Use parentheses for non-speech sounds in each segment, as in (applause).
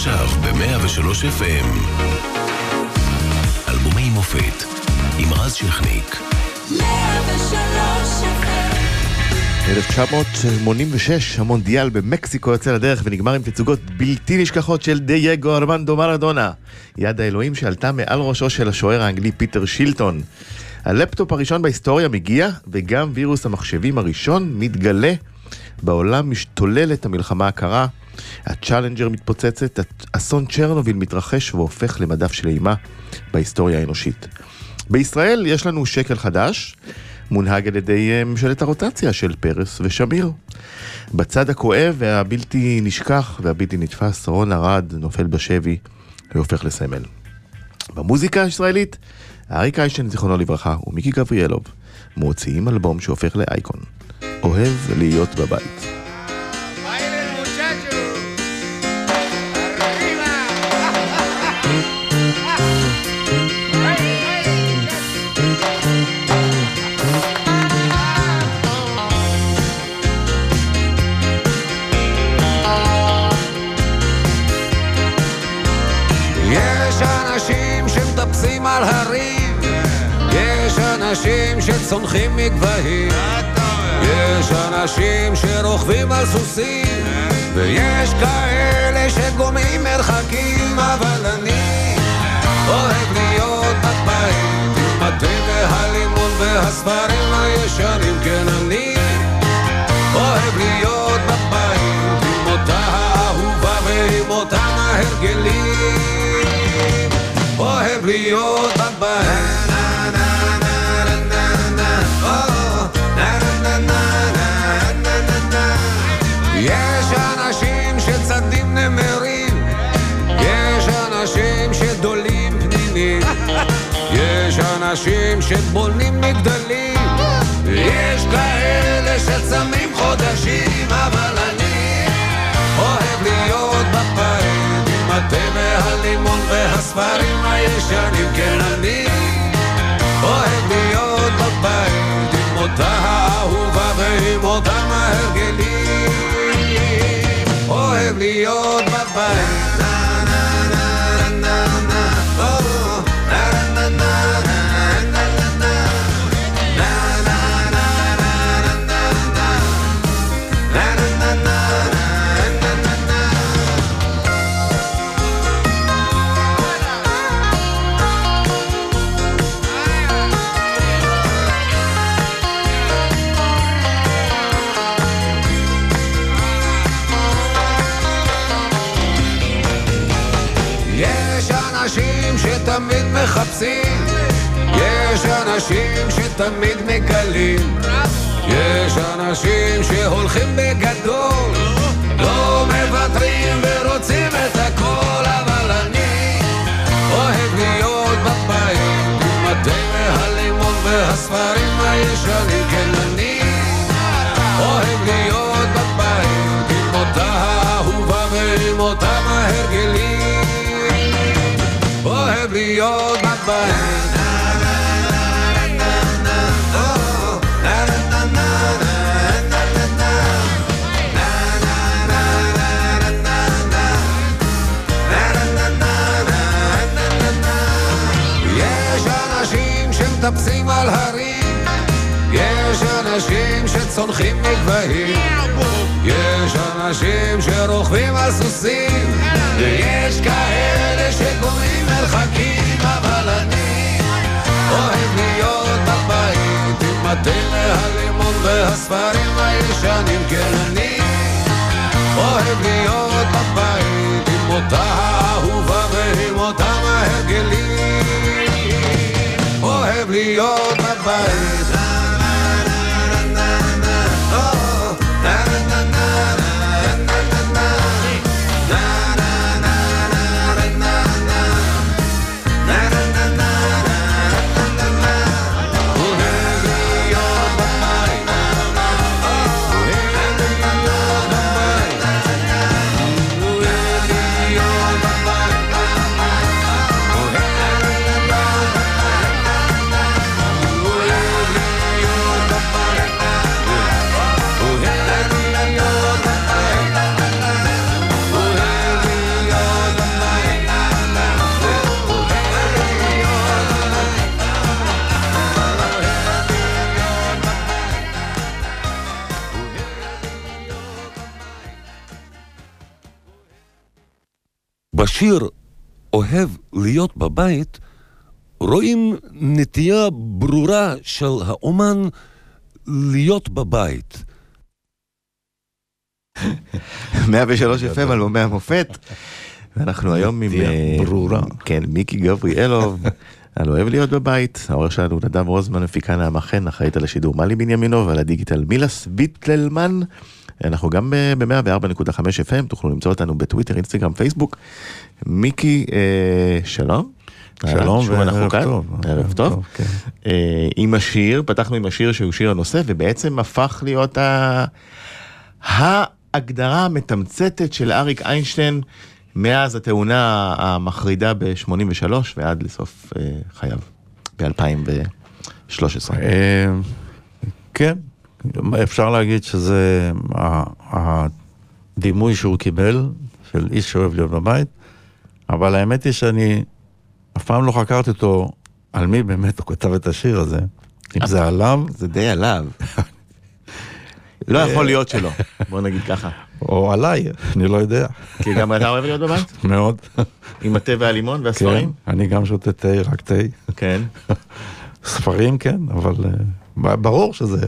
עכשיו ב-103 FM. אלבומי מופת עם רז שכניק. 103 1986, המונדיאל במקסיקו יוצא לדרך ונגמר עם תצוגות בלתי נשכחות של דייגו ארמנדו מרדונה. יד האלוהים שעלתה מעל ראשו של השוער האנגלי פיטר שילטון. הלפטופ הראשון בהיסטוריה מגיע, וגם וירוס המחשבים הראשון מתגלה. בעולם משתוללת המלחמה הקרה, הצ'אלנג'ר מתפוצצת, אסון צ'רנוביל מתרחש והופך למדף של אימה בהיסטוריה האנושית. בישראל יש לנו שקל חדש, מונהג על ידי אה, ממשלת הרוטציה של פרס ושמיר. בצד הכואב והבלתי נשכח והבלתי נתפס, רון ארד נופל בשבי והופך לסמל. במוזיקה הישראלית, אריק איינשטיין, זיכרונו לברכה, ומיקי גבריאלוב מוציאים אלבום שהופך לאייקון. אוהב להיות בבית. אנשים שצונחים מגבהים, יש אנשים שרוכבים על סוסים, ויש כאלה שגומעים מרחקים, אבל אני אוהב להיות בבית, עם התה והלימון והספרים הישנים, כן אני אוהב להיות בבית, עם אותה האהובה ועם אותם ההרגלים, אוהב להיות אנשים שבונים מגדלים, יש כאלה שצמים חודשים, אבל אני אוהב להיות בבית, עם התה והלימון והספרים הישנים, כן אני אוהב להיות בבית, עם אותה האהובה ועם אותם ההרגלים, אוהב להיות בבית. מחפשים, יש אנשים שתמיד מגלים, יש אנשים שהולכים בגדול, לא מוותרים ורוצים אנשים שמטפסים על הרים, יש אנשים שצונחים מגבהים, יש אנשים שרוכבים על סוסים, ויש כאלה שגומעים מרחקים, אבל אני אוהב להיות בבית, עם התה והלימון והספרים הישנים, כן אני אוהב להיות בבית, עם אותה האהובה ועם אותם ההרגלים, אוהב להיות בבית. בשיר אוהב להיות בבית, רואים נטייה ברורה של האומן להיות בבית. 103 FM על אומי המופת. ואנחנו היום עם... תהיה אה, ברורה. כן, מיקי גבריאלוב, על אוהב להיות בבית. העורך שלנו נדב רוזמן, מפיקה נעמה חן, אחראית על השידור מלי בנימינוב, ועל הדיגיטל מילס ביטלמן. אנחנו גם ב-104.5 FM, תוכלו למצוא אותנו בטוויטר, אינסטגרם, פייסבוק. מיקי, אה, שלום. שלום שוב אנחנו וערב כאן. טוב. ערב טוב. כן. אה, עם השיר, פתחנו עם השיר שהוא שיר הנושא, ובעצם הפך להיות. ההגדרה המתמצתת של אריק איינשטיין מאז התאונה המחרידה ב-83 ועד לסוף אה, חייו, ב-2013. אה, כן, אפשר להגיד שזה הדימוי שהוא קיבל, של איש שאוהב להיות בבית, אבל האמת היא שאני אף פעם לא חקרתי אותו על מי באמת הוא כתב את השיר הזה. אם זה עליו, זה די עליו. לא יכול להיות שלא, בוא נגיד ככה. או עליי, אני לא יודע. כי גם אתה אוהב להיות בבית? מאוד. עם התה והלימון כן, והספרים? אני גם שותה תה, רק תה. כן. ספרים כן, אבל אה, ברור שזה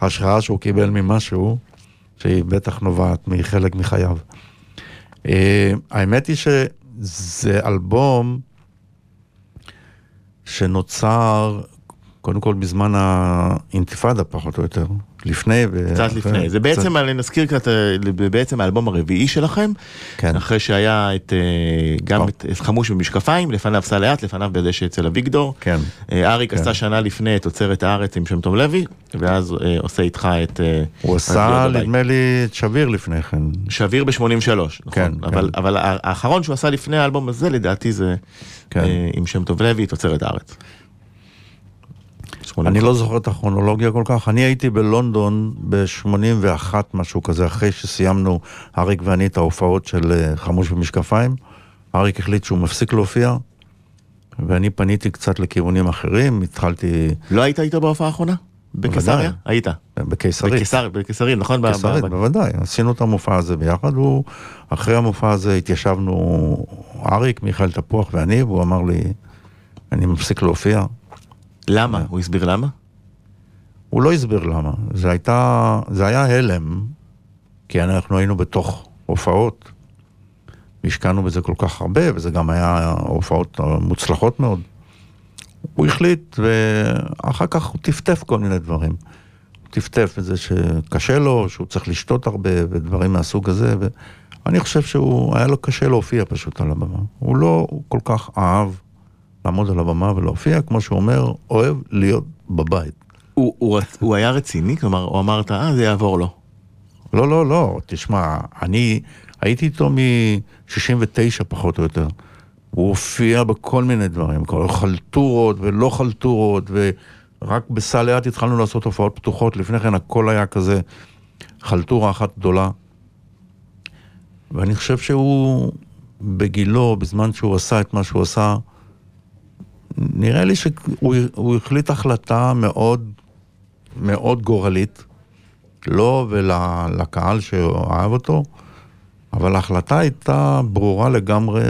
השראה שהוא קיבל ממשהו, שהיא בטח נובעת מחלק מחייו. אה, האמת היא שזה אלבום שנוצר קודם כל בזמן האינתיפאדה פחות או יותר, לפני. ו- קצת לפני. זה בעצם, אני נזכיר קצת, אה, בעצם האלבום הרביעי שלכם. כן. אחרי שהיה את, אה, גם טוב. את חמוש במשקפיים, לפניו סע לאט, לפניו בדשא אצל אביגדור. כן. אה, אריק כן. עשה שנה לפני את תוצרת הארץ עם שם טוב לוי, ואז אה, עושה איתך את... הוא את עשה. נדמה לי, את שביר לפני כן. שביר ב-83, נכון. כן, אבל, כן. אבל האחרון שהוא עשה לפני האלבום הזה, לדעתי זה כן. אה, עם שם טוב לוי, תוצרת הארץ. אני לא זוכר את הכרונולוגיה כל כך. אני הייתי בלונדון ב-81, משהו כזה, אחרי שסיימנו, אריק ואני, את ההופעות של אה, חמוש במשקפיים. אריק החליט שהוא מפסיק להופיע, ואני פניתי קצת לכיוונים אחרים, התחלתי לא היית איתו בהופעה האחרונה? בקיסריה? היית. בקיסרית. בקיסר- בקיסריה, נכון? ב- ב- בוודאי, עשינו את המופע הזה ביחד, אחרי המופע הזה התיישבנו, אריק, מיכאל תפוח ואני, והוא אמר לי, אני מפסיק להופיע. למה? הוא הסביר למה? הוא לא הסביר למה. זה הייתה, זה היה הלם, כי אנחנו היינו בתוך הופעות. השקענו בזה כל כך הרבה, וזה גם היה הופעות מוצלחות מאוד. הוא החליט, ואחר כך הוא טפטף כל מיני דברים. הוא טפטף את זה שקשה לו, שהוא צריך לשתות הרבה, ודברים מהסוג הזה, ואני חושב שהוא, היה לו קשה להופיע פשוט על הבמה. הוא לא הוא כל כך אהב לעמוד על הבמה ולהופיע, כמו שהוא אומר, אוהב להיות בבית. הוא- הוא הוא היה רציני? כלומר, הוא אמרת, אה, זה יעבור לו. לא, לא, לא, תשמע, אני הייתי איתו מ-69 פחות או יותר. הוא הופיע בכל מיני דברים, כל חלטורות ולא חלטורות, ורק בסל לאט התחלנו לעשות הופעות פתוחות, לפני כן הכל היה כזה חלטורה אחת גדולה. ואני חושב שהוא, בגילו, בזמן שהוא עשה את מה שהוא עשה, נראה לי שהוא הוא החליט החלטה מאוד מאוד גורלית. לו ולקהל שאהב אותו, אבל ההחלטה הייתה ברורה לגמרי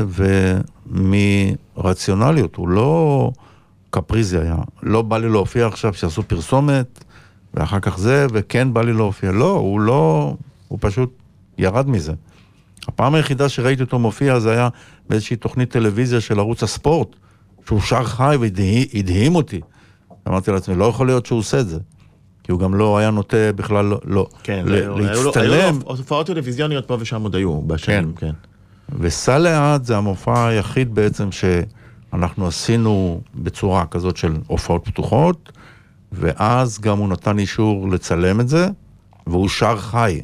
ומרציונליות, הוא לא קפריזי היה. לא בא לי להופיע עכשיו שיעשו פרסומת, ואחר כך זה, וכן בא לי להופיע. לא, הוא לא, הוא פשוט ירד מזה. הפעם היחידה שראיתי אותו מופיע זה היה באיזושהי תוכנית טלוויזיה של ערוץ הספורט, שהוא שר חי והדהים אותי. אמרתי לעצמי, לא יכול להיות שהוא עושה את זה. כי הוא גם לא היה נוטה בכלל לא, לא כן, ל- להצטלם. היו לו הופעות טלוויזיוניות פה ושם עוד היו, בשנים, כן. וסע לאט זה המופע היחיד בעצם שאנחנו עשינו בצורה כזאת של הופעות פתוחות, ואז גם הוא נתן אישור לצלם את זה, והוא שר חי.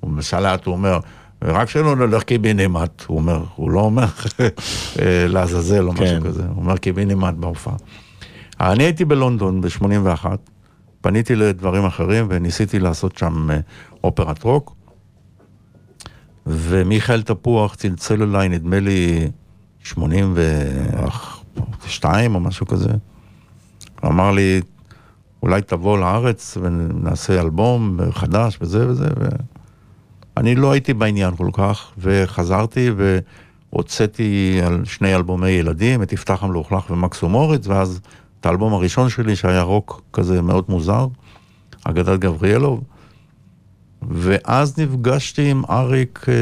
הוא בסע לאט הוא אומר, רק שלא נלך קיבינימט, הוא אומר, הוא לא אומר (laughs) אה, לעזאזל או כן. משהו כזה, הוא אומר קיבינימט בהופעה. אני הייתי בלונדון ב-81, פניתי לדברים אחרים וניסיתי לעשות שם אה, אופרת רוק. ומיכאל תפוח צלצל אליי, נדמה לי 82 או משהו כזה. אמר לי, אולי תבוא לארץ ונעשה אלבום חדש וזה וזה, ואני לא הייתי בעניין כל כך, וחזרתי, הוצאתי על שני אלבומי ילדים, את יפתח המלוכלך ומקסום אורץ, ואז את האלבום הראשון שלי שהיה רוק כזה מאוד מוזר, אגדת גבריאלוב. ואז נפגשתי עם אריק אה,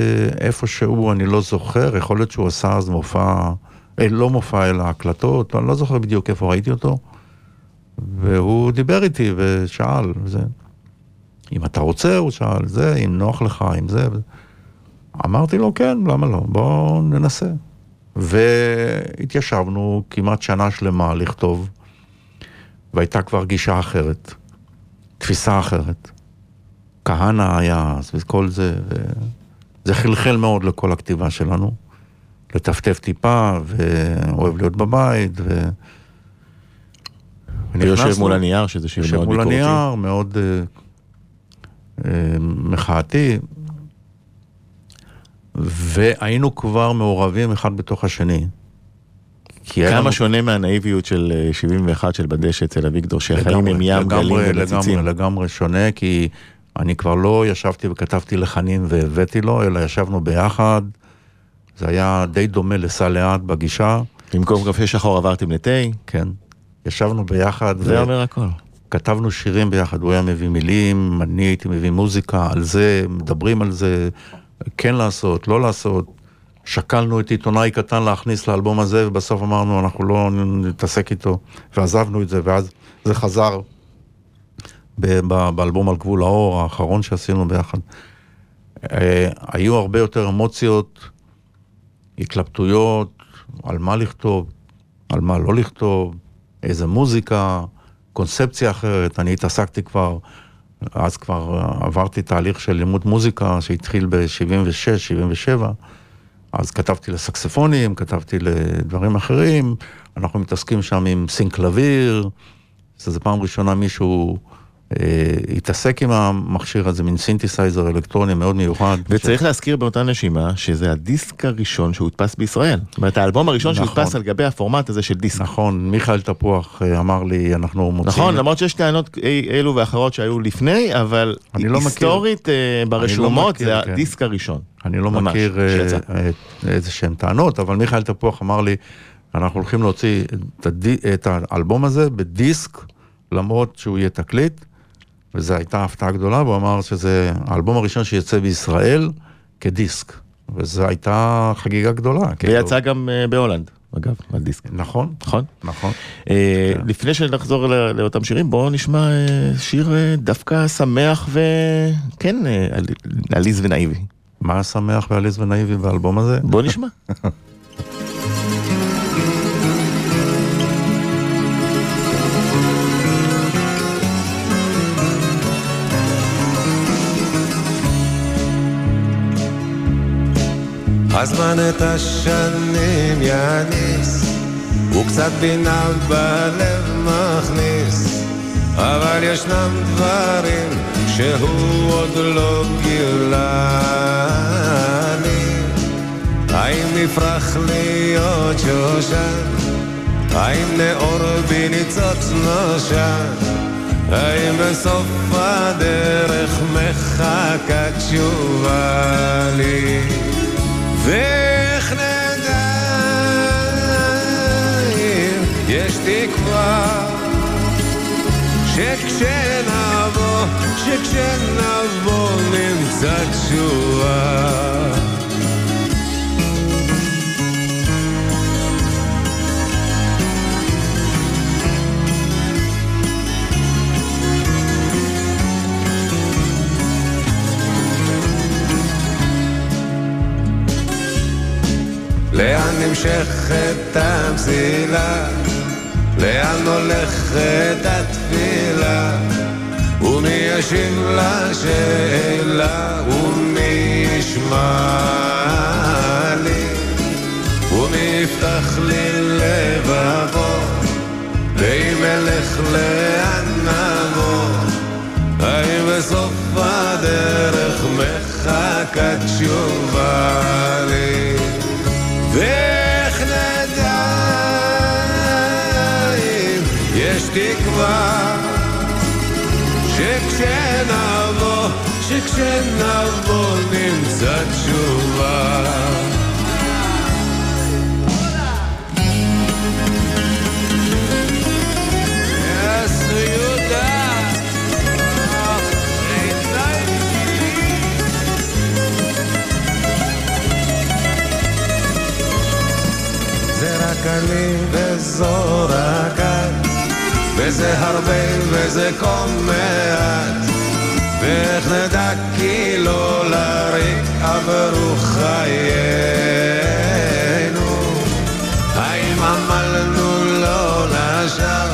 איפשהו, אני לא זוכר, יכול להיות שהוא עשה אז מופע, אה, לא מופע אלא הקלטות, אני לא זוכר בדיוק איפה ראיתי אותו. והוא דיבר איתי ושאל, זה, אם אתה רוצה, הוא שאל, זה, אם נוח לך, אם זה. אמרתי לו, כן, למה לא? בואו ננסה. והתיישבנו כמעט שנה שלמה לכתוב, והייתה כבר גישה אחרת, תפיסה אחרת. כהנא היה אז וכל זה, וזה חלחל מאוד לכל הכתיבה שלנו. לטפטף טיפה, ואוהב להיות בבית, ו... ויושב מול הנייר, שזה שיר יושב מאוד מול ביקורתי. הנייר, מאוד אה, מחאתי, והיינו כבר מעורבים אחד בתוך השני. כמה לנו- שונה מהנאיביות של אה, 71 של בדשא אצל אביגדור, שחיים עם ים, גלים לגמרי, ורציצים. לגמרי, לגמרי שונה, כי אני כבר לא ישבתי וכתבתי לחנים והבאתי לו, אלא ישבנו ביחד. זה היה די דומה לסע לאט בגישה, במקום קפה שחור עברתם לתה, כן. ישבנו ביחד, זה אומר הכל. כתבנו שירים ביחד, הוא היה מביא מילים, אני הייתי מביא מוזיקה, על זה, מדברים על זה, כן לעשות, לא לעשות. שקלנו את עיתונאי קטן להכניס לאלבום הזה, ובסוף אמרנו, אנחנו לא נתעסק איתו, ועזבנו את זה, ואז זה חזר באלבום על גבול האור, האחרון שעשינו ביחד. אה, היו הרבה יותר אמוציות, התלבטויות, על מה לכתוב, על מה לא לכתוב, איזה מוזיקה, קונספציה אחרת. אני התעסקתי כבר, אז כבר אה, עברתי תהליך של לימוד מוזיקה שהתחיל ב-76, 77. אז כתבתי לסקספונים, כתבתי לדברים אחרים, אנחנו מתעסקים שם עם Synclavier, שזו פעם ראשונה מישהו התעסק עם המכשיר הזה, מין סינתסייזר אלקטרוני מאוד מיוחד. וצריך להזכיר באותה נשימה שזה הדיסק הראשון שהודפס בישראל. זאת אומרת, האלבום הראשון נכון. שהודפס על גבי הפורמט הזה של דיסק. נכון, מיכאל תפוח אה, אמר לי, אנחנו מוצאים... נכון, למרות שיש טענות אלו ואחרות שהיו לפני, אבל אני לא מכיר. היסטורית אה, ברשומות מכיר, זה כן. הדיסק הראשון. אני לא ממש, מכיר אה, שיצא. אה, איזה שהם טענות, אבל מיכאל תפוח אמר לי, אנחנו הולכים להוציא את, הדי, את האלבום הזה בדיסק, למרות שהוא יהיה תקליט, וזו הייתה הפתעה גדולה, והוא אמר שזה האלבום הראשון שיצא בישראל כדיסק, וזו הייתה חגיגה גדולה. כאילו. ויצא גם אה, בהולנד, אגב, על דיסק. נכון, נכון? נכון. אה, לפני שנחזור לאותם שירים, בואו נשמע אה, שיר דווקא שמח וכן, על- עליז ונאיבי. מה שמח ועליז ונאיבי באלבום הזה? בואו נשמע. (laughs) הזמן את השנים יניס, וקצת בינה בלב מכניס, אבל ישנם דברים שהוא עוד לא גילה לי. האם נפרח להיות שושן? האם נאור בי ניצוץ נושן? האם בסוף הדרך מחכה תשובה לי? ואיך נדע אם יש תקווה שכשנבוא, שכשנבוא נמצא תשובה לאן נמשכת המסילה? לאן הולכת התפילה? ומי ישיב לשאלה? ומי ישמע לי? ומי יפתח לי לבבו? ואם אלך לאן נבוא? האם בסוף הדרך מחכה תשובה תקווה שכשנבוא, שכשנבוא נמצא תשובה. זה רק אני וזו רק אני וזה הרבה וזה כה מעט. ואיך נדע כי לא לריק עברו חיינו? האם עמלנו לא לשווא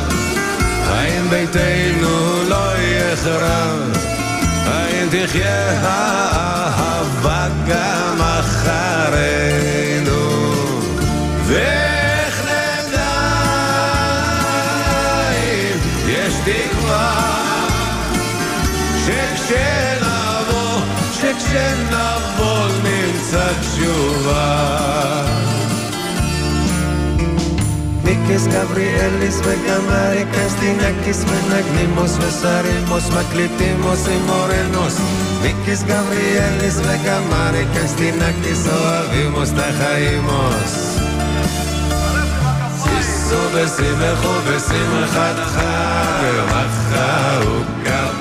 האם ביתנו לא יחרב? האם תחיה האהבה גם אחרינו σε jedna wolnica czuwa. Μίκες, Γαβριέλης, Βεγαμάρικας, Τινάκης, Μεναγνήμος, Βεσαρήμος, Μακλητήμος, Ημωρενός. Μίκες, Γαβριέλης, Βεγαμάρικας, Τινάκης, Ζωαβήμος, Ταχαήμος. Ίσο, Βεσίμεχο, Βεσίμεχατχα, Βαχαουκαου.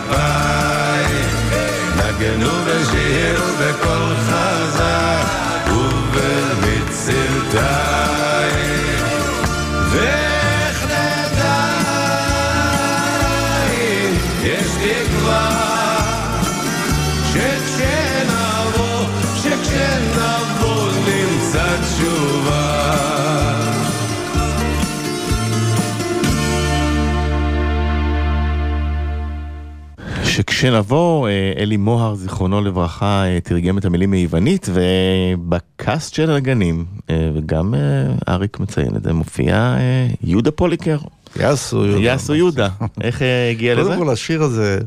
נגנו ושירו בקול חזק ובמצלתיים אם יש תקווה שכשנבוא, אה, אלי מוהר, זיכרונו לברכה, אה, תרגם את המילים מיוונית, ובקאסט של הגנים, אה, וגם אריק מציין את זה, מופיע יהודה פוליקר. יאסו יהודה. יאסו יהודה. איך הגיע לזה? קודם כל השיר הזה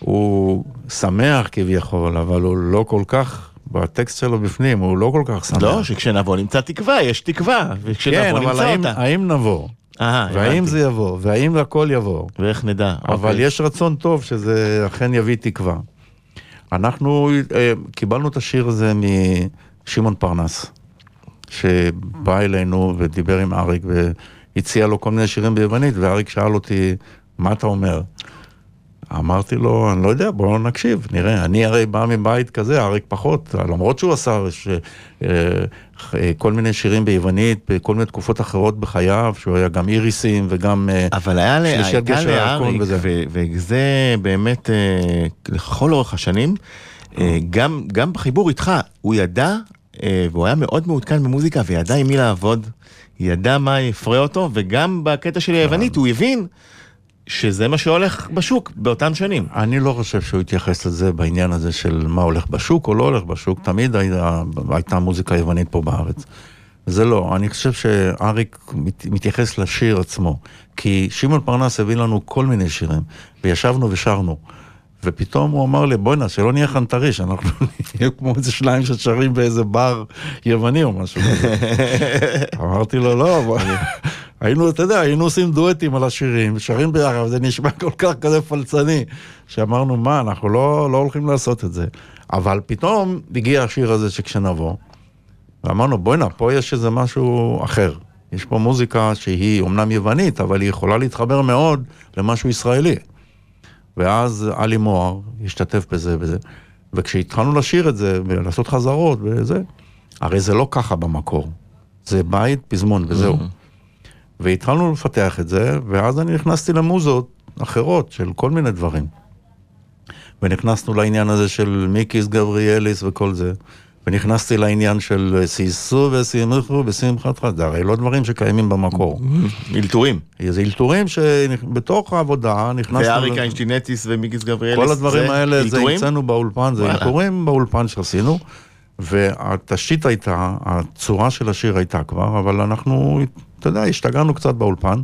הוא שמח כביכול, אבל הוא לא כל כך, בטקסט שלו בפנים, הוא לא כל כך שמח. לא, שכשנבוא נמצא תקווה, יש תקווה, כן, וכשנבוא אבל נמצא האם, אותה. האם נבוא? אה, והאם הבנתי. זה יבוא? והאם הכל יבוא? ואיך נדע? אבל אוקיי. יש רצון טוב שזה אכן יביא תקווה. אנחנו אה, קיבלנו את השיר הזה משמעון פרנס, שבא אלינו ודיבר עם אריק והציע לו כל מיני שירים ביוונית, ואריק שאל אותי, מה אתה אומר? אמרתי לו, אני לא יודע, בואו נקשיב, נראה. אני הרי בא מבית כזה, אריק פחות, למרות שהוא עשה ש... אה, כל מיני שירים ביוונית, בכל מיני תקופות אחרות בחייו, שהוא היה גם איריסים וגם... אה, אבל היה שלישיית הירקון לאריק, וזה. ו- וזה באמת, אה, לכל אורך השנים, גם גם בחיבור איתך, הוא ידע, והוא היה מאוד מעודכן במוזיקה, וידע עם מי לעבוד, ידע מה יפרה אותו, וגם בקטע של היוונית, הוא הבין שזה מה שהולך בשוק באותם שנים. אני לא חושב שהוא התייחס לזה בעניין הזה של מה הולך בשוק או לא הולך בשוק, תמיד הייתה, הייתה מוזיקה יוונית פה בארץ. זה לא, אני חושב שאריק מת, מתייחס לשיר עצמו, כי שמעון פרנס הביא לנו כל מיני שירים, וישבנו ושרנו. ופתאום הוא אמר לי, בוא'נה, שלא נהיה חנטריש, אנחנו (laughs) נהיה כמו איזה שניים ששרים באיזה בר יווני או משהו כזה. (laughs) אמרתי לו, לא. היינו, אתה יודע, היינו עושים דואטים על השירים, שרים ביחד, זה נשמע כל כך כזה פלצני, שאמרנו, מה, אנחנו לא, לא הולכים לעשות את זה. אבל פתאום הגיע השיר הזה שכשנבוא, ואמרנו, בוא'נה, פה יש איזה משהו אחר. יש פה מוזיקה שהיא אומנם יוונית, אבל היא יכולה להתחבר מאוד למשהו ישראלי. ואז עלי מוהר השתתף בזה וזה. וכשהתחלנו לשיר את זה ולעשות חזרות וזה, הרי זה לא ככה במקור. זה בית, פזמון וזהו. והתחלנו לפתח את זה, ואז אני נכנסתי למוזות אחרות של כל מיני דברים. ונכנסנו לעניין הזה של מיקיס גבריאליס וכל זה. ונכנסתי לעניין של שישו ושמחו בשמחתך, זה הרי לא דברים שקיימים במקור. אלתורים. זה אלתורים שבתוך העבודה נכנסנו... ואריק איינשטינטיס ומיגיס גבריאליס. כל הדברים זה האלה, זה אלתורים? המצאנו באולפן, זה. אלתורים באולפן שעשינו, והתשתית הייתה, הצורה של השיר הייתה כבר, אבל אנחנו, אתה יודע, השתגענו קצת באולפן,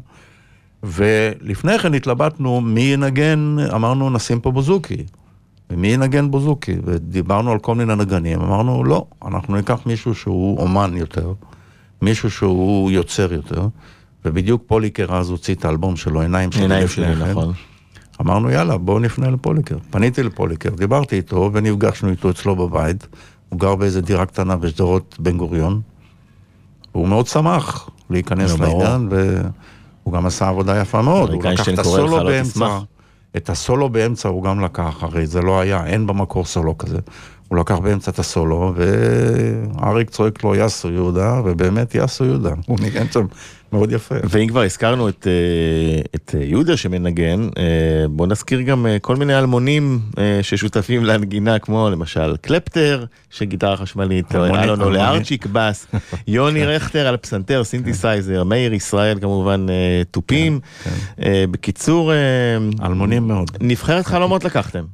ולפני כן התלבטנו מי ינגן, אמרנו נשים פה בוזוקי. ומי ינגן בוזוקי? ודיברנו על כל מיני נגנים, אמרנו לא, אנחנו ניקח מישהו שהוא אומן יותר, מישהו שהוא יוצר יותר, ובדיוק פוליקר אז הוציא את האלבום שלו, עיניים שלי עיניים שלי. נכון. אמרנו יאללה בואו נפנה לפוליקר. פניתי לפוליקר, דיברתי איתו ונפגשנו איתו אצלו בבית. הוא גר באיזה דירה קטנה בשדרות בן גוריון. הוא מאוד שמח להיכנס. לעניין והוא גם עשה עבודה יפה מאוד. הוא לקח את הסולו לא באמצע. את הסולו באמצע הוא גם לקח, הרי זה לא היה, אין במקור סולו כזה. הוא לקח באמצע את הסולו, ואריק צועק לו יאסו יהודה, ובאמת יאסו יהודה, הוא ניגן שם מאוד יפה. ואם כבר הזכרנו את, אה, את יהודה שמנגן, אה, בוא נזכיר גם אה, כל מיני אלמונים ששותפים לנגינה, כמו למשל קלפטר, שגיטרה חשמלית, אלון אלמוני. לארצ'יק בס, (laughs) יוני רכטר על פסנתר, סינתסייזר, מאיר ישראל כמובן תופים. אה, בקיצור, אלמונים מאוד. נבחרת חלומות לקחתם.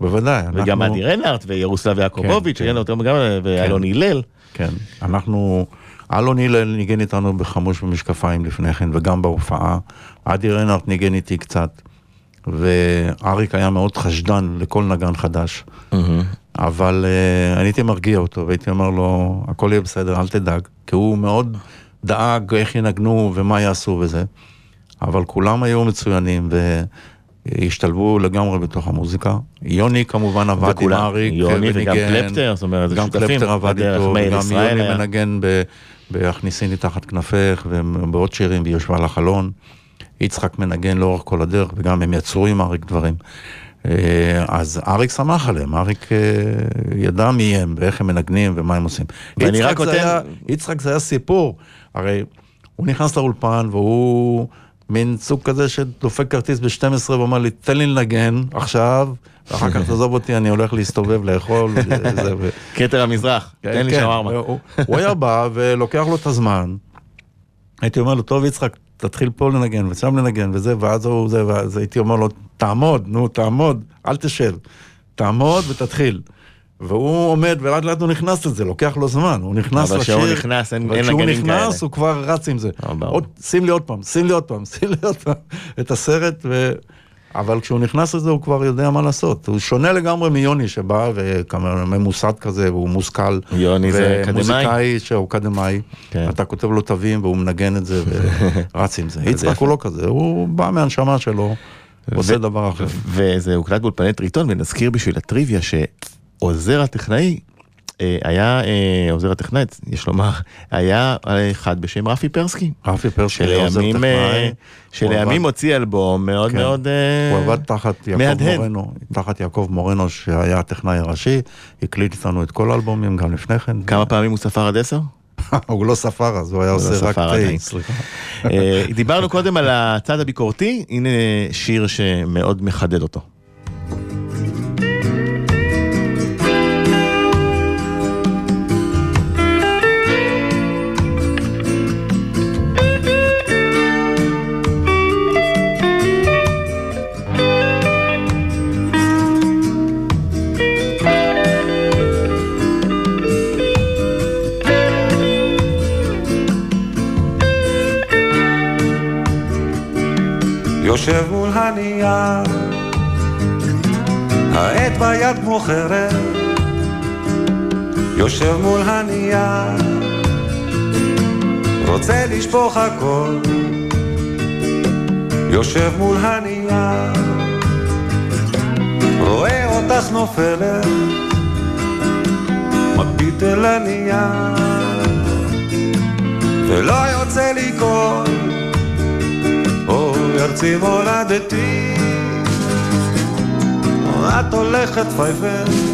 בוודאי. וגם אנחנו- אדי רנארט וירוסלב יעקובוביץ', כן, לו גם ואלון הלל. כן, אנחנו, אלון הלל ניגן איתנו בחמוש במשקפיים לפני כן, וגם בהופעה. אדי רנארט ניגן איתי קצת, ואריק היה מאוד חשדן לכל נגן חדש. אבל uh, אני הייתי מרגיע אותו, והייתי אומר לו, הכל יהיה בסדר, אל תדאג. כי הוא מאוד דאג איך ינגנו ומה יעשו וזה. אבל כולם היו מצוינים, והשתלבו לגמרי בתוך המוזיקה. יוני כמובן עבד עם וכולם, אריק, יוני וגם וניגן. קלפטר, זאת אומרת, זה גם שותפים קלפטר עבד איתו, וגם ישראל יוני היה. מנגן ב- ב"הכניסיני תחת כנפך" ובעוד שירים, והיא יושבה על החלון. יצחק מנגן לאורך כל הדרך, וגם הם יצרו עם אריק דברים. אה, אז אריק שמח עליהם, אריק אה, ידע מי הם, ואיך הם מנגנים, ומה הם עושים. יצחק זה נותן- היה- יצחק זה היה סיפור, הרי הוא נכנס לאולפן והוא מין סוג כזה שדופק כרטיס ב-12 ואומר לי, תן לי לנגן עכשיו, ואחר כך תעזוב אותי, אני הולך להסתובב, לאכול. (laughs) כתר המזרח, תן לי כן, שווארמה. הוא היה בא ולוקח לו את הזמן. הייתי אומר לו, טוב יצחק, תתחיל פה לנגן ושם לנגן וזה, ואז הוא זה, ואז הייתי אומר לו, תעמוד, נו, תעמוד, אל תשב. תעמוד ותתחיל. והוא עומד ולאט לאט הוא נכנס לזה, לוקח לו זמן, הוא נכנס אבל לשיר. כשהוא נכנס, אין- אבל אין כשהוא נגנים נכנס כאלה. הוא כבר רץ עם זה. אה. עוד, שים לי עוד פעם, שים לי עוד פעם, (laughs) שים לי עוד פעם את הסרט, ו... אבל כשהוא נכנס לזה הוא כבר יודע מה לעשות. הוא שונה לגמרי מיוני שבא וממוסד כזה, והוא מושכל. יוני זה אקדמאי. ומוזיקאי שהוא אקדמאי. כן. אתה כותב לו תווים והוא מנגן את זה ורץ (laughs) עם זה. יצחק. הוא לא כזה, הוא בא מהנשמה שלו, עושה דבר אחר. וזה הוקלט באולפני טריטון, ונזכיר בשביל הטריוויה שעוזר הטכנאי אה, היה, אה, עוזר הטכנאי, יש לומר, היה אה, אחד בשם רפי פרסקי. רפי פרסקי היה עוזר טכנאי. שלימים הוציא אלבום מאוד כן. מאוד אה, הוא עבד תחת יעקב מהדהד. מורנו, תחת יעקב מורנו שהיה הטכנאי הראשי, הקליט איתנו את כל האלבומים גם לפני כן. כמה פעמים הוא ספר עד עשר? (laughs) הוא לא ספר אז, הוא היה לא עושה רק. תה, סליחה. דיברנו קודם על הצד הביקורתי, הנה שיר שמאוד מחדד אותו. יושב מול הנייר, רוצה לשפוך הכל, יושב מול הנייר, רואה אותך נופלת, מביט אל הנייר, ולא יוצא לי קול. אוי ארצי מולדתי, את הולכת פייפן,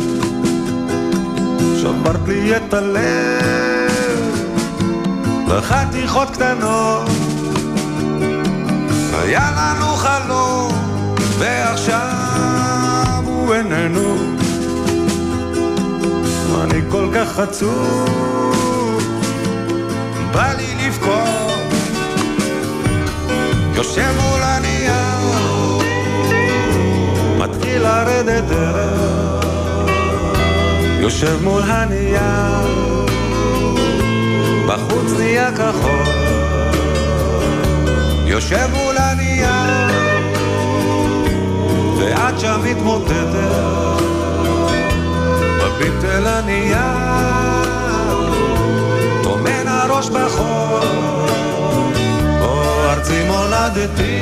שברת לי את הלב, לחתיכות קטנות, היה לנו חלום, ועכשיו הוא איננו, אני כל כך עצוב, בא לי לבכות. יושב מול הנייר, מתחיל לרדת ערב, יושב מול הנייר, בחוץ נהיה כחול, יושב מול הנייר, ואת שם מתמוטטת, מביט אל הנייר, טומן הראש בחול. או ארצי מולדתי,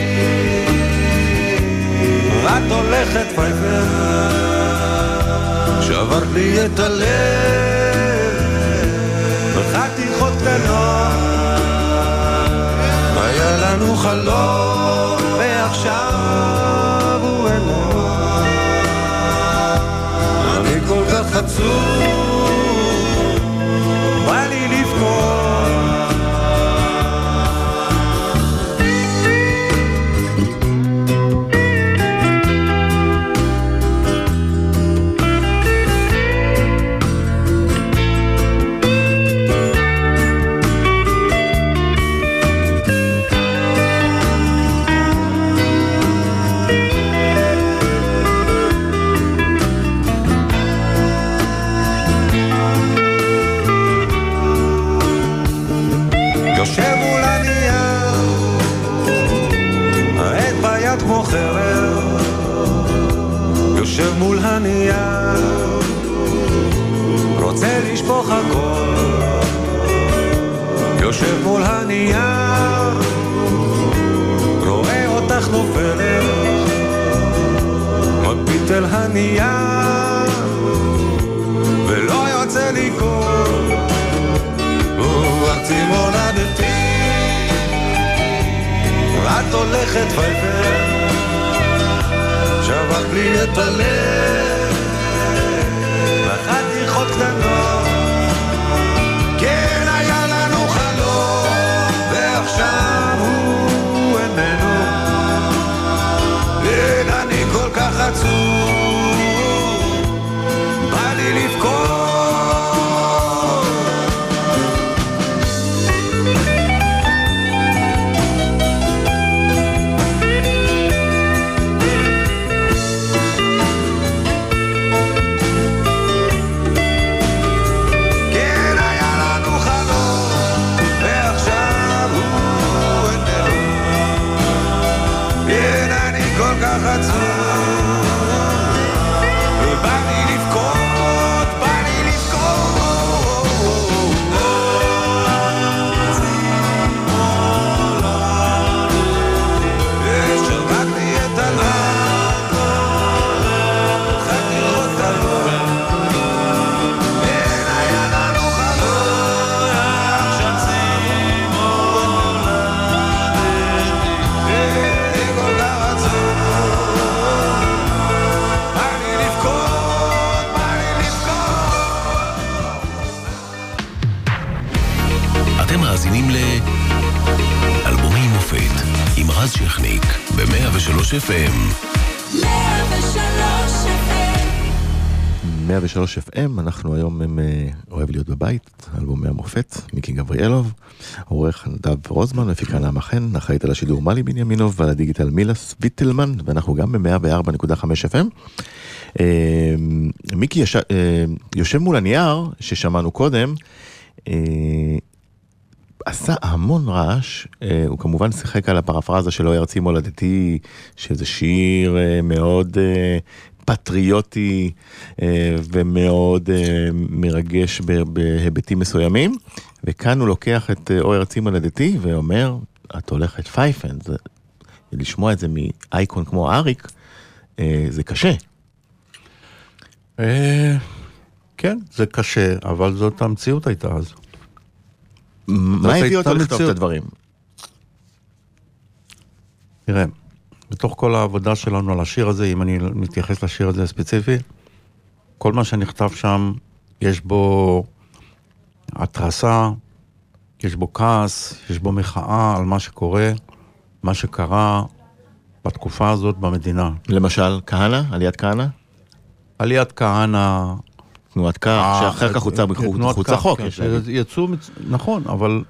את הולכת פייפר, שברת לי את הלב, בחתיכות קטנות, היה לנו חלום, ועכשיו הוא איננו, אני כל כך עצוב, בא לי לבכות. יושב מול הנייר, רואה אותך נופלת, מביט אל הנייר, ולא יוצא לקרוא. ארצי מולדתי, את הולכת פייפר, שברת לי את הלב, בחתיכות קטנות, מאזינים ל... אלבומי מופת עם רז שכניק ב-103 FM. 103 FM 103 FM, אנחנו היום עם אה, אוהב להיות בבית, אלבומי המופת, מיקי גבריאלוב, עורך נדב רוזמן, מפיקה נעמה חן, אחראית על השידור מלי בנימינוב ועל הדיגיטל מילס ויטלמן, ואנחנו גם ב-104.5 FM. אה, מיקי אה, יושב מול הנייר ששמענו קודם, עשה המון רעש, אה, הוא כמובן שיחק על הפרפרזה של אוי ארצי מולדתי, שזה שיר אה, מאוד אה, פטריוטי ומאוד מרגש בהיבטים מסוימים, וכאן הוא לוקח את אוי ארצי מולדתי ואומר, את הולכת פייפן, זה, לשמוע את זה מאייקון כמו אריק, זה קשה. כן, זה קשה, אבל זאת המציאות הייתה אז. מה הביא אותו לכתוב את. הדברים? תראה, בתוך כל העבודה שלנו על השיר הזה, אם אני מתייחס לשיר הזה ספציפי, כל מה שנכתב שם, יש בו התרסה, יש בו כעס, יש בו מחאה על מה שקורה, מה שקרה בתקופה הזאת במדינה. למשל, כהנא, עליית כהנא, עליית כהנא... תנועת כך, אה, שאחר כך הוצא מחוץ לחוק, כן. יצאו, נכון, אבל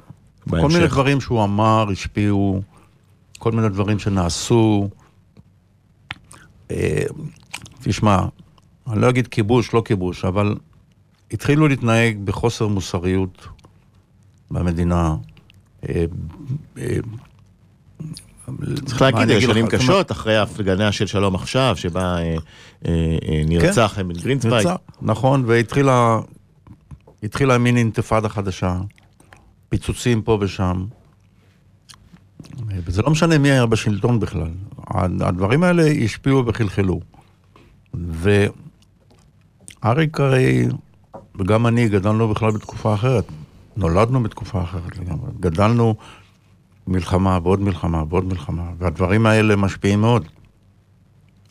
כל. מיני דברים שהוא אמר השפיעו, כל מיני דברים שנעשו. אה, תשמע, אני לא אגיד כיבוש, לא כיבוש, אבל התחילו להתנהג בחוסר מוסריות במדינה. צריך להגיד, יש שנים קשות, אחרי ההפגנה של שלום עכשיו, שבה אה, אה, אה, נרצח אמיל גרינצווייג. יצא, נכון, והתחילה התחילה מין אינתיפאדה חדשה, פיצוצים פה ושם. וזה לא משנה מי היה בשלטון בכלל. הדברים האלה השפיעו וחלחלו. ואריק הרי, וגם אני, גדלנו בכלל בתקופה אחרת. נולדנו בתקופה אחרת לגמרי. גדלנו מלחמה ועוד מלחמה ועוד מלחמה, והדברים האלה משפיעים מאוד.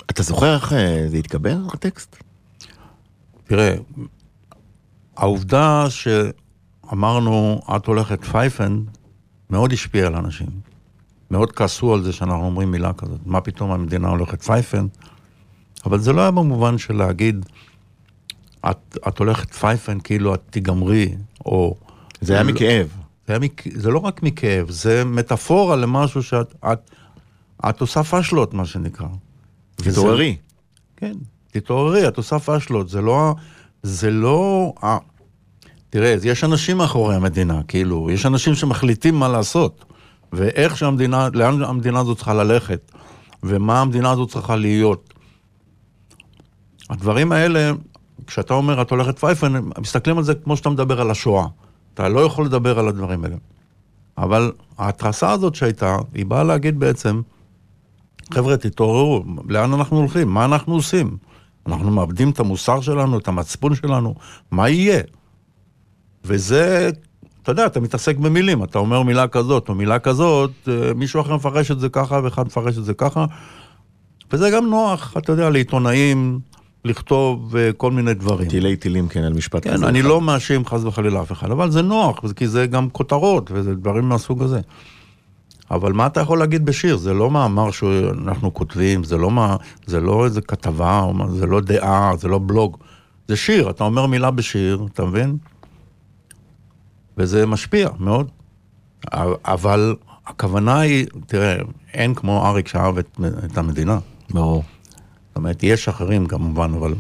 אתה זוכר איך אה, זה התקבל, הטקסט? תראה, העובדה שאמרנו, את הולכת פייפן, מאוד השפיעה על אנשים. מאוד כעסו על זה שאנחנו אומרים מילה כזאת. מה פתאום המדינה הולכת פייפן? אבל זה לא היה במובן של להגיד, את, את הולכת פייפן כאילו את תיגמרי, או... זה היה מכאב. זה, מק... זה לא רק מכאב, זה מטאפורה למשהו שאת את, את עושה פשלות, מה שנקרא. וזה- תתעוררי. כן, תתעוררי, את עושה פשלות, זה לא... זה לא... ה- תראה, יש אנשים מאחורי המדינה, כאילו, יש אנשים שמחליטים מה לעשות, ואיך שהמדינה, לאן המדינה הזאת צריכה ללכת, ומה המדינה הזאת צריכה להיות. הדברים האלה, כשאתה אומר, את הולכת פייפן, מסתכלים על זה כמו שאתה מדבר על השואה. אתה לא יכול לדבר על הדברים האלה. אבל ההתרסה הזאת שהייתה, היא באה להגיד בעצם, חבר'ה, תתעוררו, לאן אנחנו הולכים? מה אנחנו עושים? אנחנו מאבדים את המוסר שלנו, את המצפון שלנו, מה יהיה? וזה, אתה יודע, אתה מתעסק במילים, אתה אומר מילה כזאת או מילה כזאת, אה, מישהו אחר מפרש את זה ככה ואחד מפרש את זה ככה, וזה גם נוח, אתה יודע, לעיתונאים לכתוב אה, כל מיני דברים. טילי טילים, כן, על משפט כן, כזה. אני לא מאשים חס וחלילה אף אחד, אבל זה נוח, כי זה גם כותרות וזה דברים מהסוג הזה. אבל מה אתה יכול להגיד בשיר? זה לא מאמר שאנחנו כותבים, זה לא, מה, זה לא איזה כתבה, זה לא דעה, זה לא בלוג. זה שיר, אתה אומר מילה בשיר, אתה מבין? וזה משפיע מאוד. אבל הכוונה היא, תראה, אין כמו אריק שאהב את, את המדינה. ברור. אומרת, יש אחרים כמובן, אבל...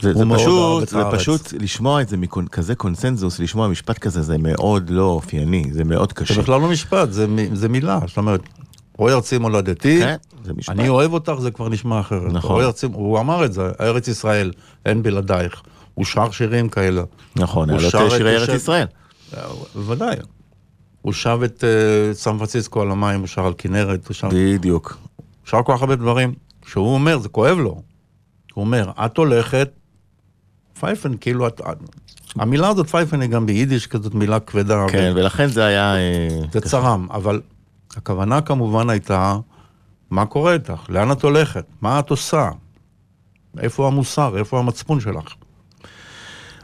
זה, זה הוא פשוט, זה. פשוט לשמוע את זה מכזה קונסנזוס, לשמוע משפט כזה, זה מאוד לא אופייני, זה מאוד קשה. זה בכלל לא משפט, זה, זה מילה. זאת אומרת, רואי ארצי מולדתי, כן. אני אוהב אותך, זה כבר נשמע אחרת. נכון. רואי ארצי, הוא אמר את זה, ארץ ישראל, אין בלעדייך. הוא שר שירים כאלה. נכון, הוא לו שר את שירי ארץ ישראל. אה, בוודאי. הוא שר את אה, סן פרנסיסקו על המים, הוא שר על כנרת, הוא שר... בדיוק. שר כל כך הרבה דברים. שהוא אומר, זה כואב לו. הוא אומר, את הולכת, פייפן, כאילו את... המילה הזאת פייפן היא גם ביידיש כזאת מילה כבדה. כן, ולכן זה היה... אה, זה צרם, אבל הכוונה כמובן הייתה, מה קורה איתך? לאן את הולכת? מה את עושה? איפה המוסר? איפה המצפון שלך?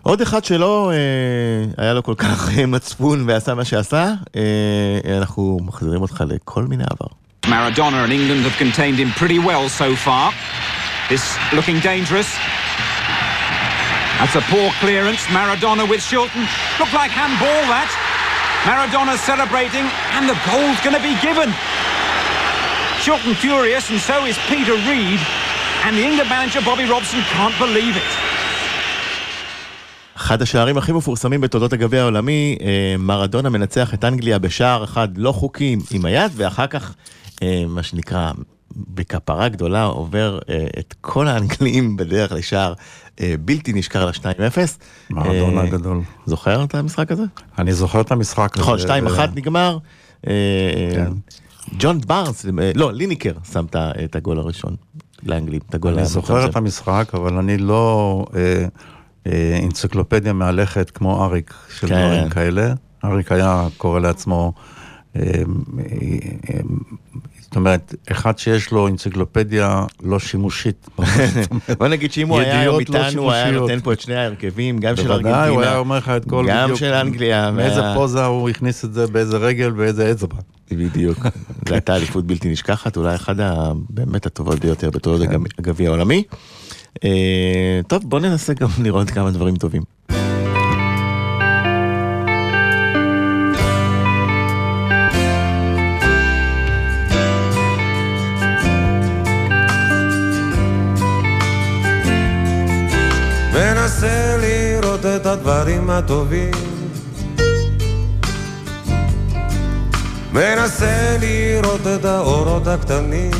עוד אחד שלא אה, היה לו כל כך אה, מצפון ועשה מה שעשה, אה, אנחנו מחזירים אותך לכל מיני עבר. Maradona and England have contained him pretty well so far. This looking dangerous. That's a poor clearance. Maradona with Shilton. Looked like handball that. Maradona celebrating and the goal's going to be given. Shilton furious and so is Peter Reid. And the England manager Bobby Robson can't believe it. אחד השערים הכי מפורסמים בתולדות הגביע העולמי, אה, מרדונה מנצח את אנגליה בשער אחד לא חוקי עם היד, ואחר כך, אה, מה שנקרא, בכפרה גדולה עובר אה, את כל האנגלים (laughs) בדרך לשער אה, בלתי נשכר ל-2-0. מרדונה אה, הגדול. זוכר את המשחק הזה? אני זוכר את המשחק הזה. נכון, 2-1 ו- נגמר. אה, כן. ג'ון בארנס, אה, לא, ליניקר שם את הגול הראשון לאנגלים, את הגול אני זוכר את. המשחק, אבל אני לא אה, אה, אנציקלופדיה מהלכת כמו אריק, של כן. דברים כאלה. אריק היה קורא לעצמו, אה, אה, אה, זאת אומרת, אחד שיש לו אנציקלופדיה לא שימושית. (laughs) בוא נגיד שאם הוא היה היום לא איתנו, הוא היה. נותן פה את שני ההרכבים, גם של בוודאי, הוא היה ארגנטינה, אומר לך את כל גם. של אנגליה. מאיזה פוזה הוא הכניס את זה, באיזה רגל, באיזה אצבע. בדיוק. (laughs) זו הייתה אליפות בלתי נשכחת, אולי אחת באמת הטובות ביותר בתולדות כן. הגב- הגביע העולמי. אה, טוב, בוא ננסה גם לראות כמה דברים טובים. הדברים הטובים. מנסה לראות את האורות הקטנים.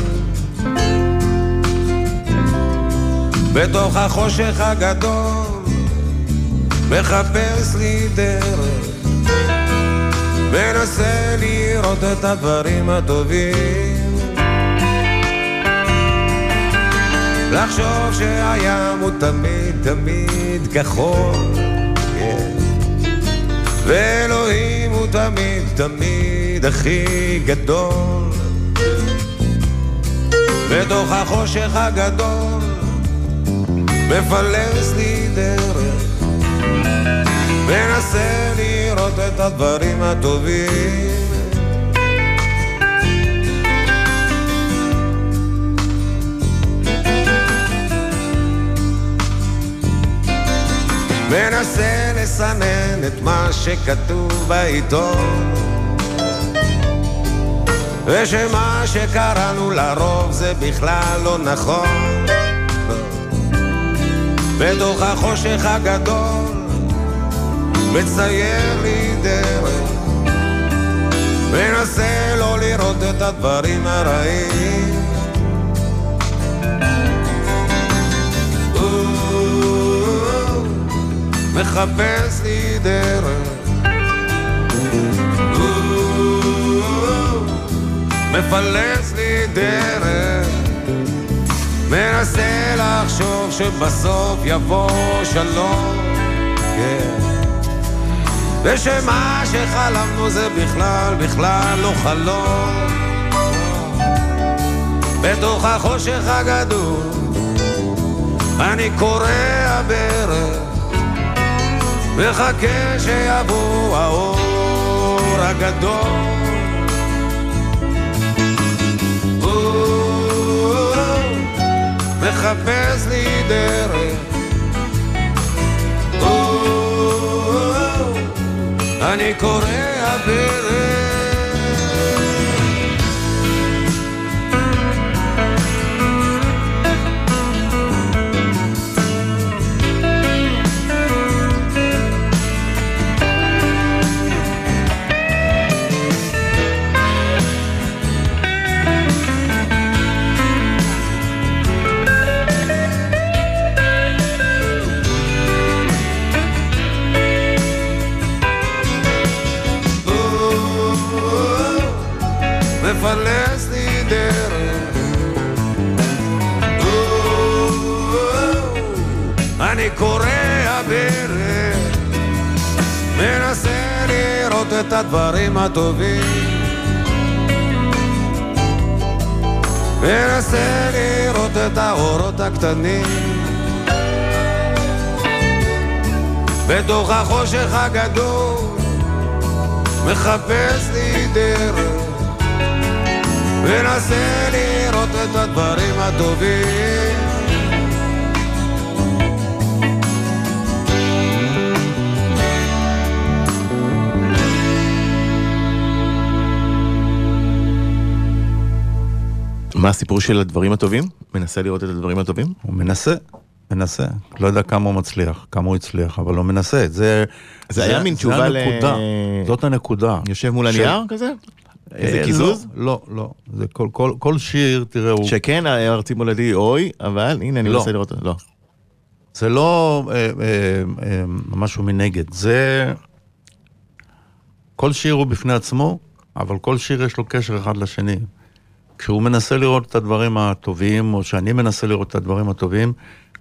בתוך החושך הגדול מחפש לי דרך. מנסה לראות את הדברים הטובים. לחשוב שהים הוא תמיד תמיד כחול. ואלוהים הוא תמיד תמיד הכי גדול בתוך החושך הגדול מפלס לי דרך, מנסה לראות את הדברים הטובים. מנסה לסנן את מה שכתוב בעיתון. ושמה שקראנו לרוב זה בכלל לא נכון. בתוך החושך הגדול מצייר לי דרך. מנסה לא לראות את הדברים הרעים מחפש לי דרך. מפלס לי דרך. מנסה לחשוב שבסוף יבוא שלום כן. ושמה שחלמנו זה בכלל, בכלל לא חלום. בתוך החושך הגדול אני קורע ברך מחכה שיבוא האור הגדול. מחפש לי דרך. אני קורע ברך קורע ברך מנסה לראות את הדברים הטובים. מנסה לראות את האורות הקטנים. בתוך החושך הגדול מחפש לי דרך. מנסה לראות את הדברים הטובים מה הסיפור של הדברים הטובים? מנסה לראות את הדברים הטובים? הוא מנסה, מנסה. לא יודע כמה הוא מצליח, כמה הוא הצליח, אבל הוא מנסה. זה, זה היה מין תשובה ל- הנקודה, זאת הנקודה. יושב מול הנייר כזה? איזה אה, קיזוז? לא, לא, לא. זה כל, כל, כל שיר, תראה, הוא... שכן, ארצי מולדי, אוי, אבל הנה אני לא. מנסה לראות, לא. זה לא אה, אה, אה, משהו מנגד, זה... כל שיר הוא בפני עצמו, אבל כל שיר יש לו קשר אחד לשני. כשהוא מנסה לראות את הדברים הטובים, או שאני מנסה לראות את הדברים הטובים,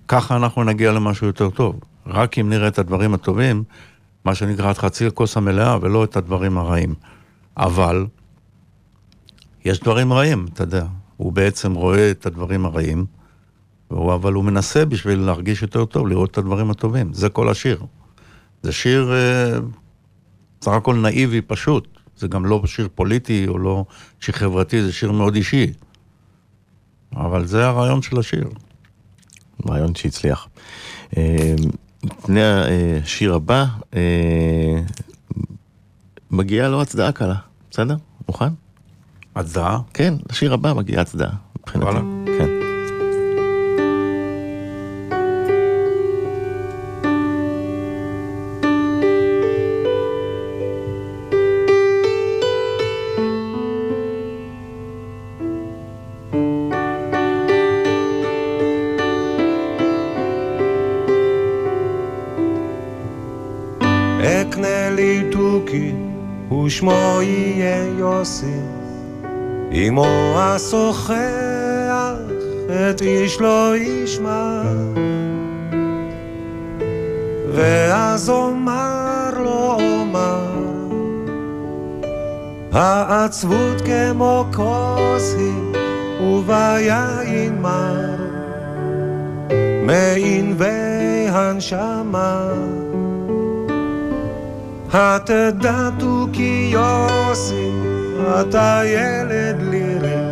ככה אנחנו נגיע למשהו יותר טוב. רק אם נראה את הדברים הטובים, מה שנקרא את חצי הכוס המלאה, ולא את הדברים הרעים. אבל, יש דברים רעים, אתה יודע. הוא בעצם רואה את הדברים הרעים, והוא, אבל הוא מנסה בשביל להרגיש יותר טוב, לראות את הדברים הטובים. זה כל השיר. זה שיר אה, הכל נאיבי פשוט. זה גם לא שיר פוליטי או לא שיר חברתי, זה שיר מאוד אישי. אבל זה הרעיון של השיר. רעיון שהצליח. אה, לפני השיר הבא, אה, מגיעה לו הצדעה קלה, בסדר? מוכן? הצדעה? כן, לשיר הבא מגיעה הצדעה, מבחינתי. כן. ושמו יהיה יוסי. אמו השוחח, את איש לא ישמע. ואז אומר לו אומר, העצבות כמו כוס היא, וביין מר. מענבי הנשמה. התדע תוכי יוסי, אתה ילד לירי,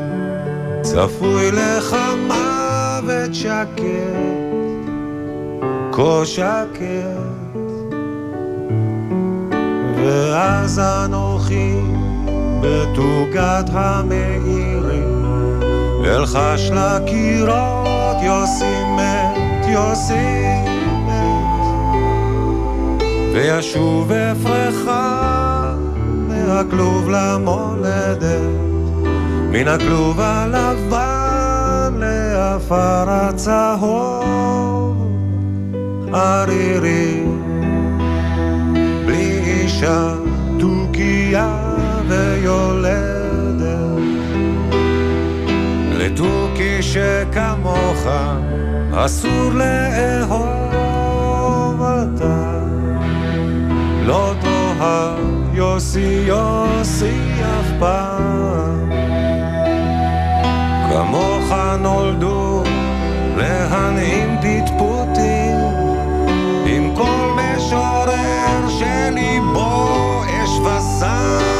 צפוי לך מוות שקט, כה שקט. ואז אנוכי בתוגת המאירים, אלחש לקירות יוסי מת, יוסי. וישוב אפרך מהכלוב למולדת, מן הכלוב הלבן לעפר הצהוב, ערירי, בלי אישה, תוכיה ויולדת. לתוכי שכמוך אסור לאהוב לא תאהב יוסי יוסי אף פעם. כמוך נולדו להנעים פטפוטים עם כל משורר שליבו אש וסם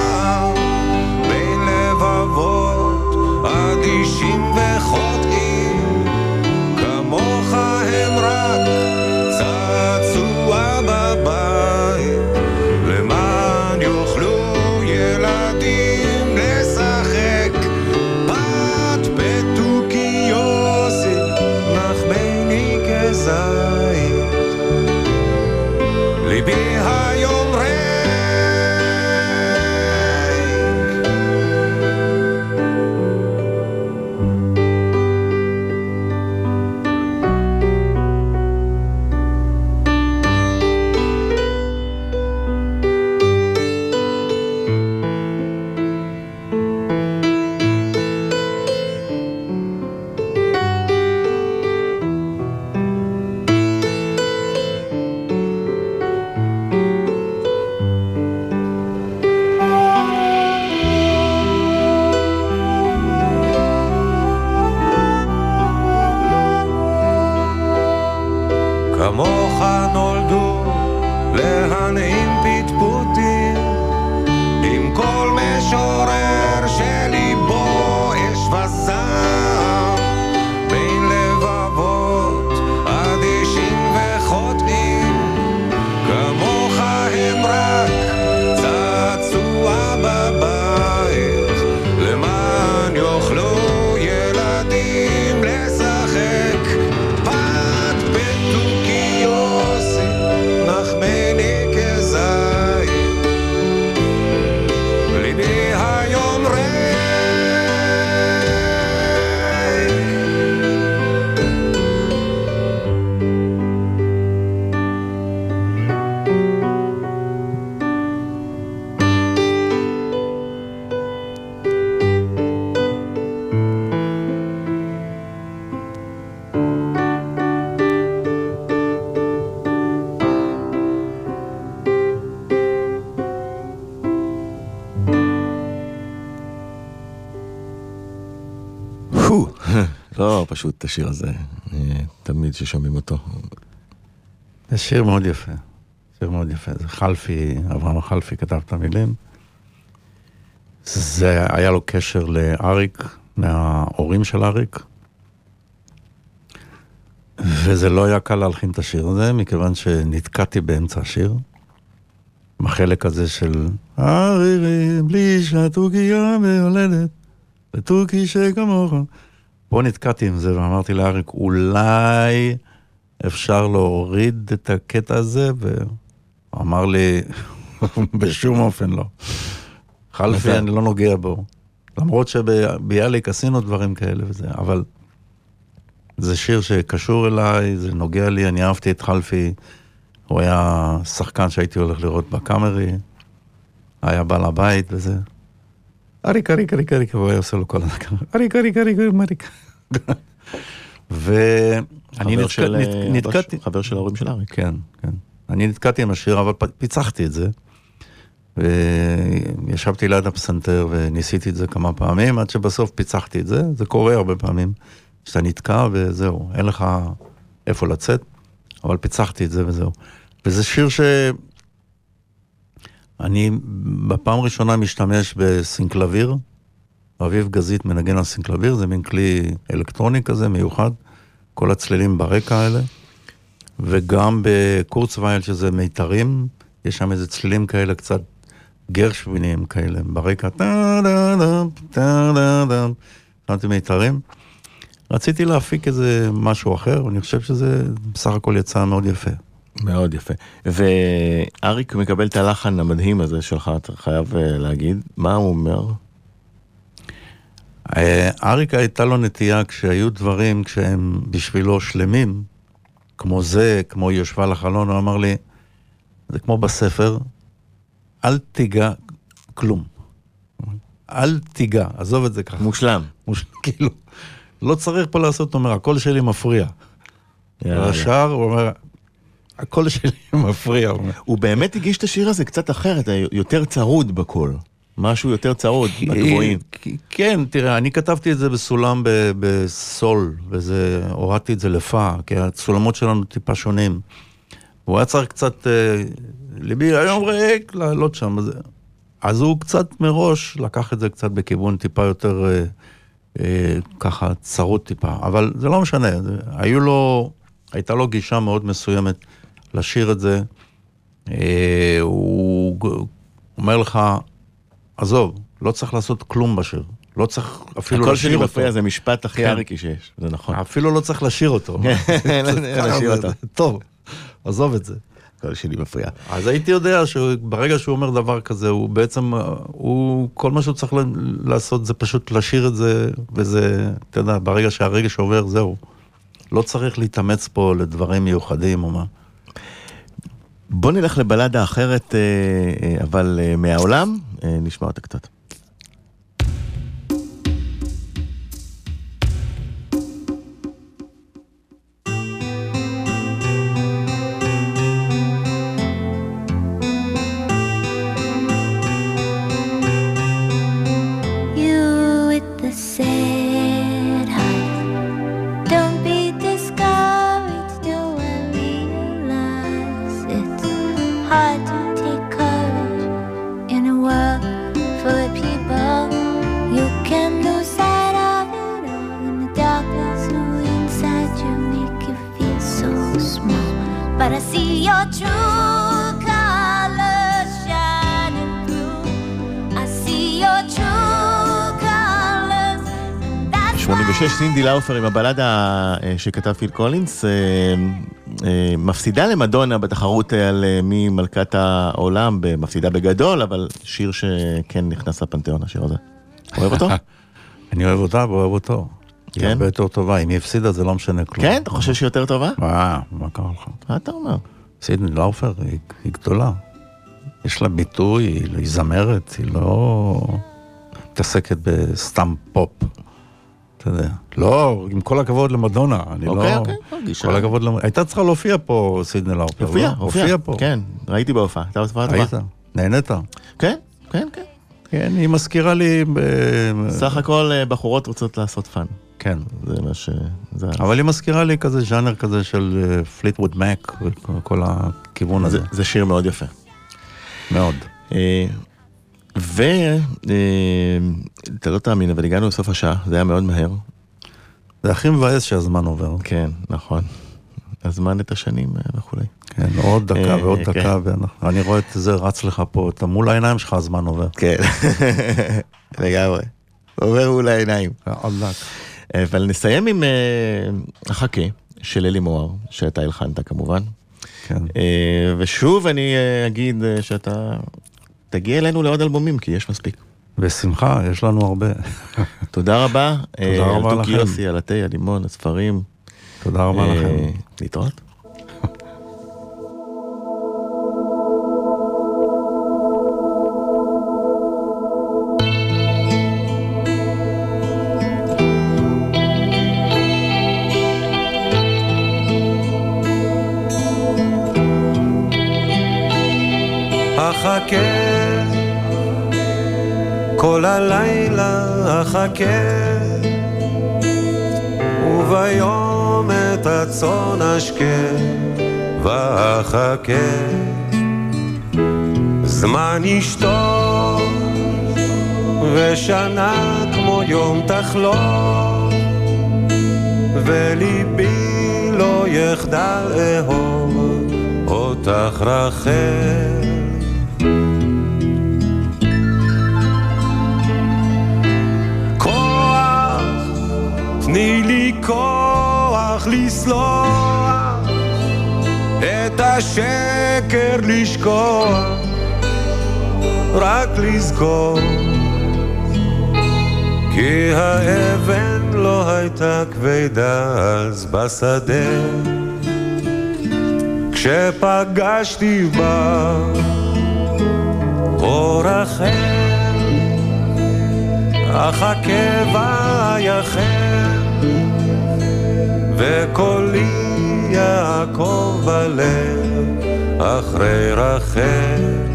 פשוט השיר הזה, אה, תמיד ששומעים אותו. זה שיר מאוד יפה. שיר מאוד יפה. זה חלפי, אברהם חלפי כתב את המילים. זה היה לו קשר לאריק, מההורים של אריק. וזה לא היה קל להלחין את השיר הזה, מכיוון שנתקעתי באמצע השיר. בחלק הזה של ערירי בלי שהתוכיה ויולדת, ותוכי שכמוך. פה נתקעתי עם זה ואמרתי לאריק, אולי אפשר להוריד את הקטע הזה, והוא אמר לי, (laughs) בשום אופן לא. חלפי, אני לא נוגע בו. למרות שביאליק עשינו דברים כאלה וזה, אבל זה שיר שקשור אליי, זה נוגע לי, אני אהבתי את חלפי. הוא היה שחקן שהייתי הולך לראות בקאמרי, היה בעל הבית וזה. אריק, אריק, אריק, אריק, והוא היה עושה לו כל הזמן, אריק, אריק, אריק, אריק. ואני אה, נתקעתי, חבר של ההורים של אריק. כן, כן. אני נתקעתי עם השיר, אבל פיצחתי את זה. וישבתי ליד הפסנתר וניסיתי את זה כמה פעמים, עד שבסוף פיצחתי את זה. זה קורה הרבה פעמים, שאתה נתקע וזהו, אין לך איפה לצאת, אבל פיצחתי את זה וזהו. וזה שיר ש... אני בפעם הראשונה משתמש בסינקלביר, אביב גזית מנגן על סינקלביר, זה מין כלי אלקטרוני כזה מיוחד, כל הצלילים ברקע האלה, וגם בקורצווייל שזה מיתרים, יש שם איזה צלילים כאלה קצת גרשוויניים כאלה ברקע, שמעתי מיתרים. רציתי להפיק איזה משהו אחר, ואני חושב שזה בסך הכל יצא מאוד יפה. מאוד יפה. ואריק מקבל את הלחן המדהים הזה שלך, אתה חייב אה, להגיד. מה הוא אומר? אה, אריק הייתה לו נטייה כשהיו דברים כשהם בשבילו שלמים, כמו זה, כמו יושבה לחלון, הוא אמר לי, זה כמו בספר, אל תיגע כלום. אל תיגע, עזוב את זה ככה. מושלם. מוש... (laughs) כאילו, לא צריך פה לעשות, הוא אומר, הקול שלי מפריע. והשאר, הוא אומר, הקול שלי (laughs) מפריע. הוא באמת הגיש את השיר הזה קצת אחרת, יותר צרוד בקול. משהו יותר צרוד, בגבוהים. כן, תראה, אני כתבתי את זה בסולם בסול, וזה, הורדתי את זה לפא, כי הסולמות שלנו טיפה שונים. הוא היה צריך קצת, אה, ליבי היום ריק, לעלות שם. אז, אז הוא קצת מראש לקח את זה קצת בכיוון טיפה יותר, אה, אה, ככה, צרוד טיפה. אבל זה לא משנה, זה, היו לו, הייתה לו גישה מאוד מסוימת לשיר את זה. אה, הוא אומר לך, עזוב, לא צריך לעשות כלום בשיר. לא צריך אפילו הקול לשיר שלי אותו. מפריע, זה משפט הכי כן. אריקי שיש, זה נכון. אפילו לא צריך לשיר אותו. (laughs) לשיר אותו. טוב, עזוב את זה. הקול שלי מפריע. אז הייתי יודע שברגע שהוא אומר דבר כזה, הוא בעצם, הוא, כל מה שהוא צריך לעשות זה פשוט לשיר את זה, וזה, אתה יודע, ברגע שהרגש עובר, זהו. לא צריך להתאמץ פה לדברים מיוחדים או מה. בוא נלך לבלדה אחרת, אה, אה, אבל אה, מהעולם, נשמע אותה קצת. 86 סינדי לאופר עם הבלדה אה, שכתב פיל קולינס, אה, אה, מפסידה למדונה בתחרות על מי מלכת העולם, מפסידה בגדול, אבל שיר שכן נכנס לפנתיאון, השיר הזה. אוהב אותו? (laughs) אני אוהב אותה ואוהב אותו. היא כן? הרבה יותר טובה, אם היא הפסידה זה לא משנה כלום. כן? אתה חושב שהיא יותר טובה? מה, מה קרה לך? מה אתה אומר? סידני לאופר היא, גדולה. יש לה ביטוי, היא זמרת, היא לא מתעסקת בסתם פופ. אתה יודע. לא, עם כל הכבוד למדונה, אני אוקיי, לא... אוקיי, גישה. כל הכבוד למדונה. הייתה צריכה להופיע פה סינדי לאופר. הופיע, לא? הופיע. פה. כן, ראיתי בהופעה, הייתה הופעה טובה. היית? נהנית? כן, כן, כן. כן, היא מזכירה לי... ב- סך הכל אה, בחורות רוצות לעשות fun. כן. זה מה ש... זה- אבל היא מזכירה לי כזה ז'אנר כזה של Fleetwood Mac וכל הכיוון הזה. זה- זה שיר מאוד יפה. מאוד. ואתה לא תאמין, אבל הגענו לסוף השעה, זה היה מאוד מהר. זה הכי מבאס שהזמן עובר. כן, נכון. הזמן את השנים אה, וכולי. כן, עוד דקה אה, ועוד כן. דקה, ואני רואה את זה רץ לך פה, אתה מול העיניים שלך הזמן עובר. כן, (laughs) לגמרי. עובר מול העיניים. דק. אבל נסיים עם אה, החכה של אלי מוהר, שאתה הלחנת כמובן. כן. אה, ושוב אני אה, אגיד אה, שאתה תגיע אלינו לעוד אלבומים, כי יש מספיק. בשמחה, יש לנו הרבה. תודה רבה. (laughs) אה, רבה לכם. יוסי, על התה, הלימון, הספרים. תודה רבה אה, לכם. להתראות. אחכה כל הלילה אחכה וביום את הצאן אשקה ואחכה. זמן ישתוק ושנה כמו יום תחלום וליבי לא יחדל אהוב אותך רחל. תני לי כוח לסלוח את השקר לשכוח, רק לזכור כי האבן לא הייתה כבדה אז בשדה כשפגשתי בה אור אחר אחכה ויחל וקולי יעקב בלב אחרי רחל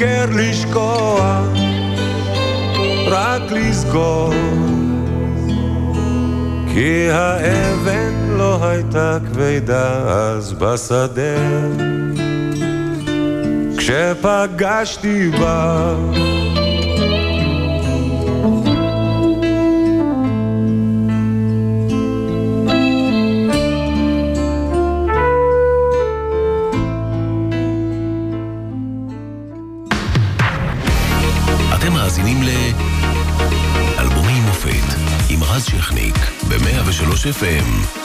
השקר לשכוח, רק לזכור, כי האבן לא הייתה כבדה אז בשדה, כשפגשתי בה FM.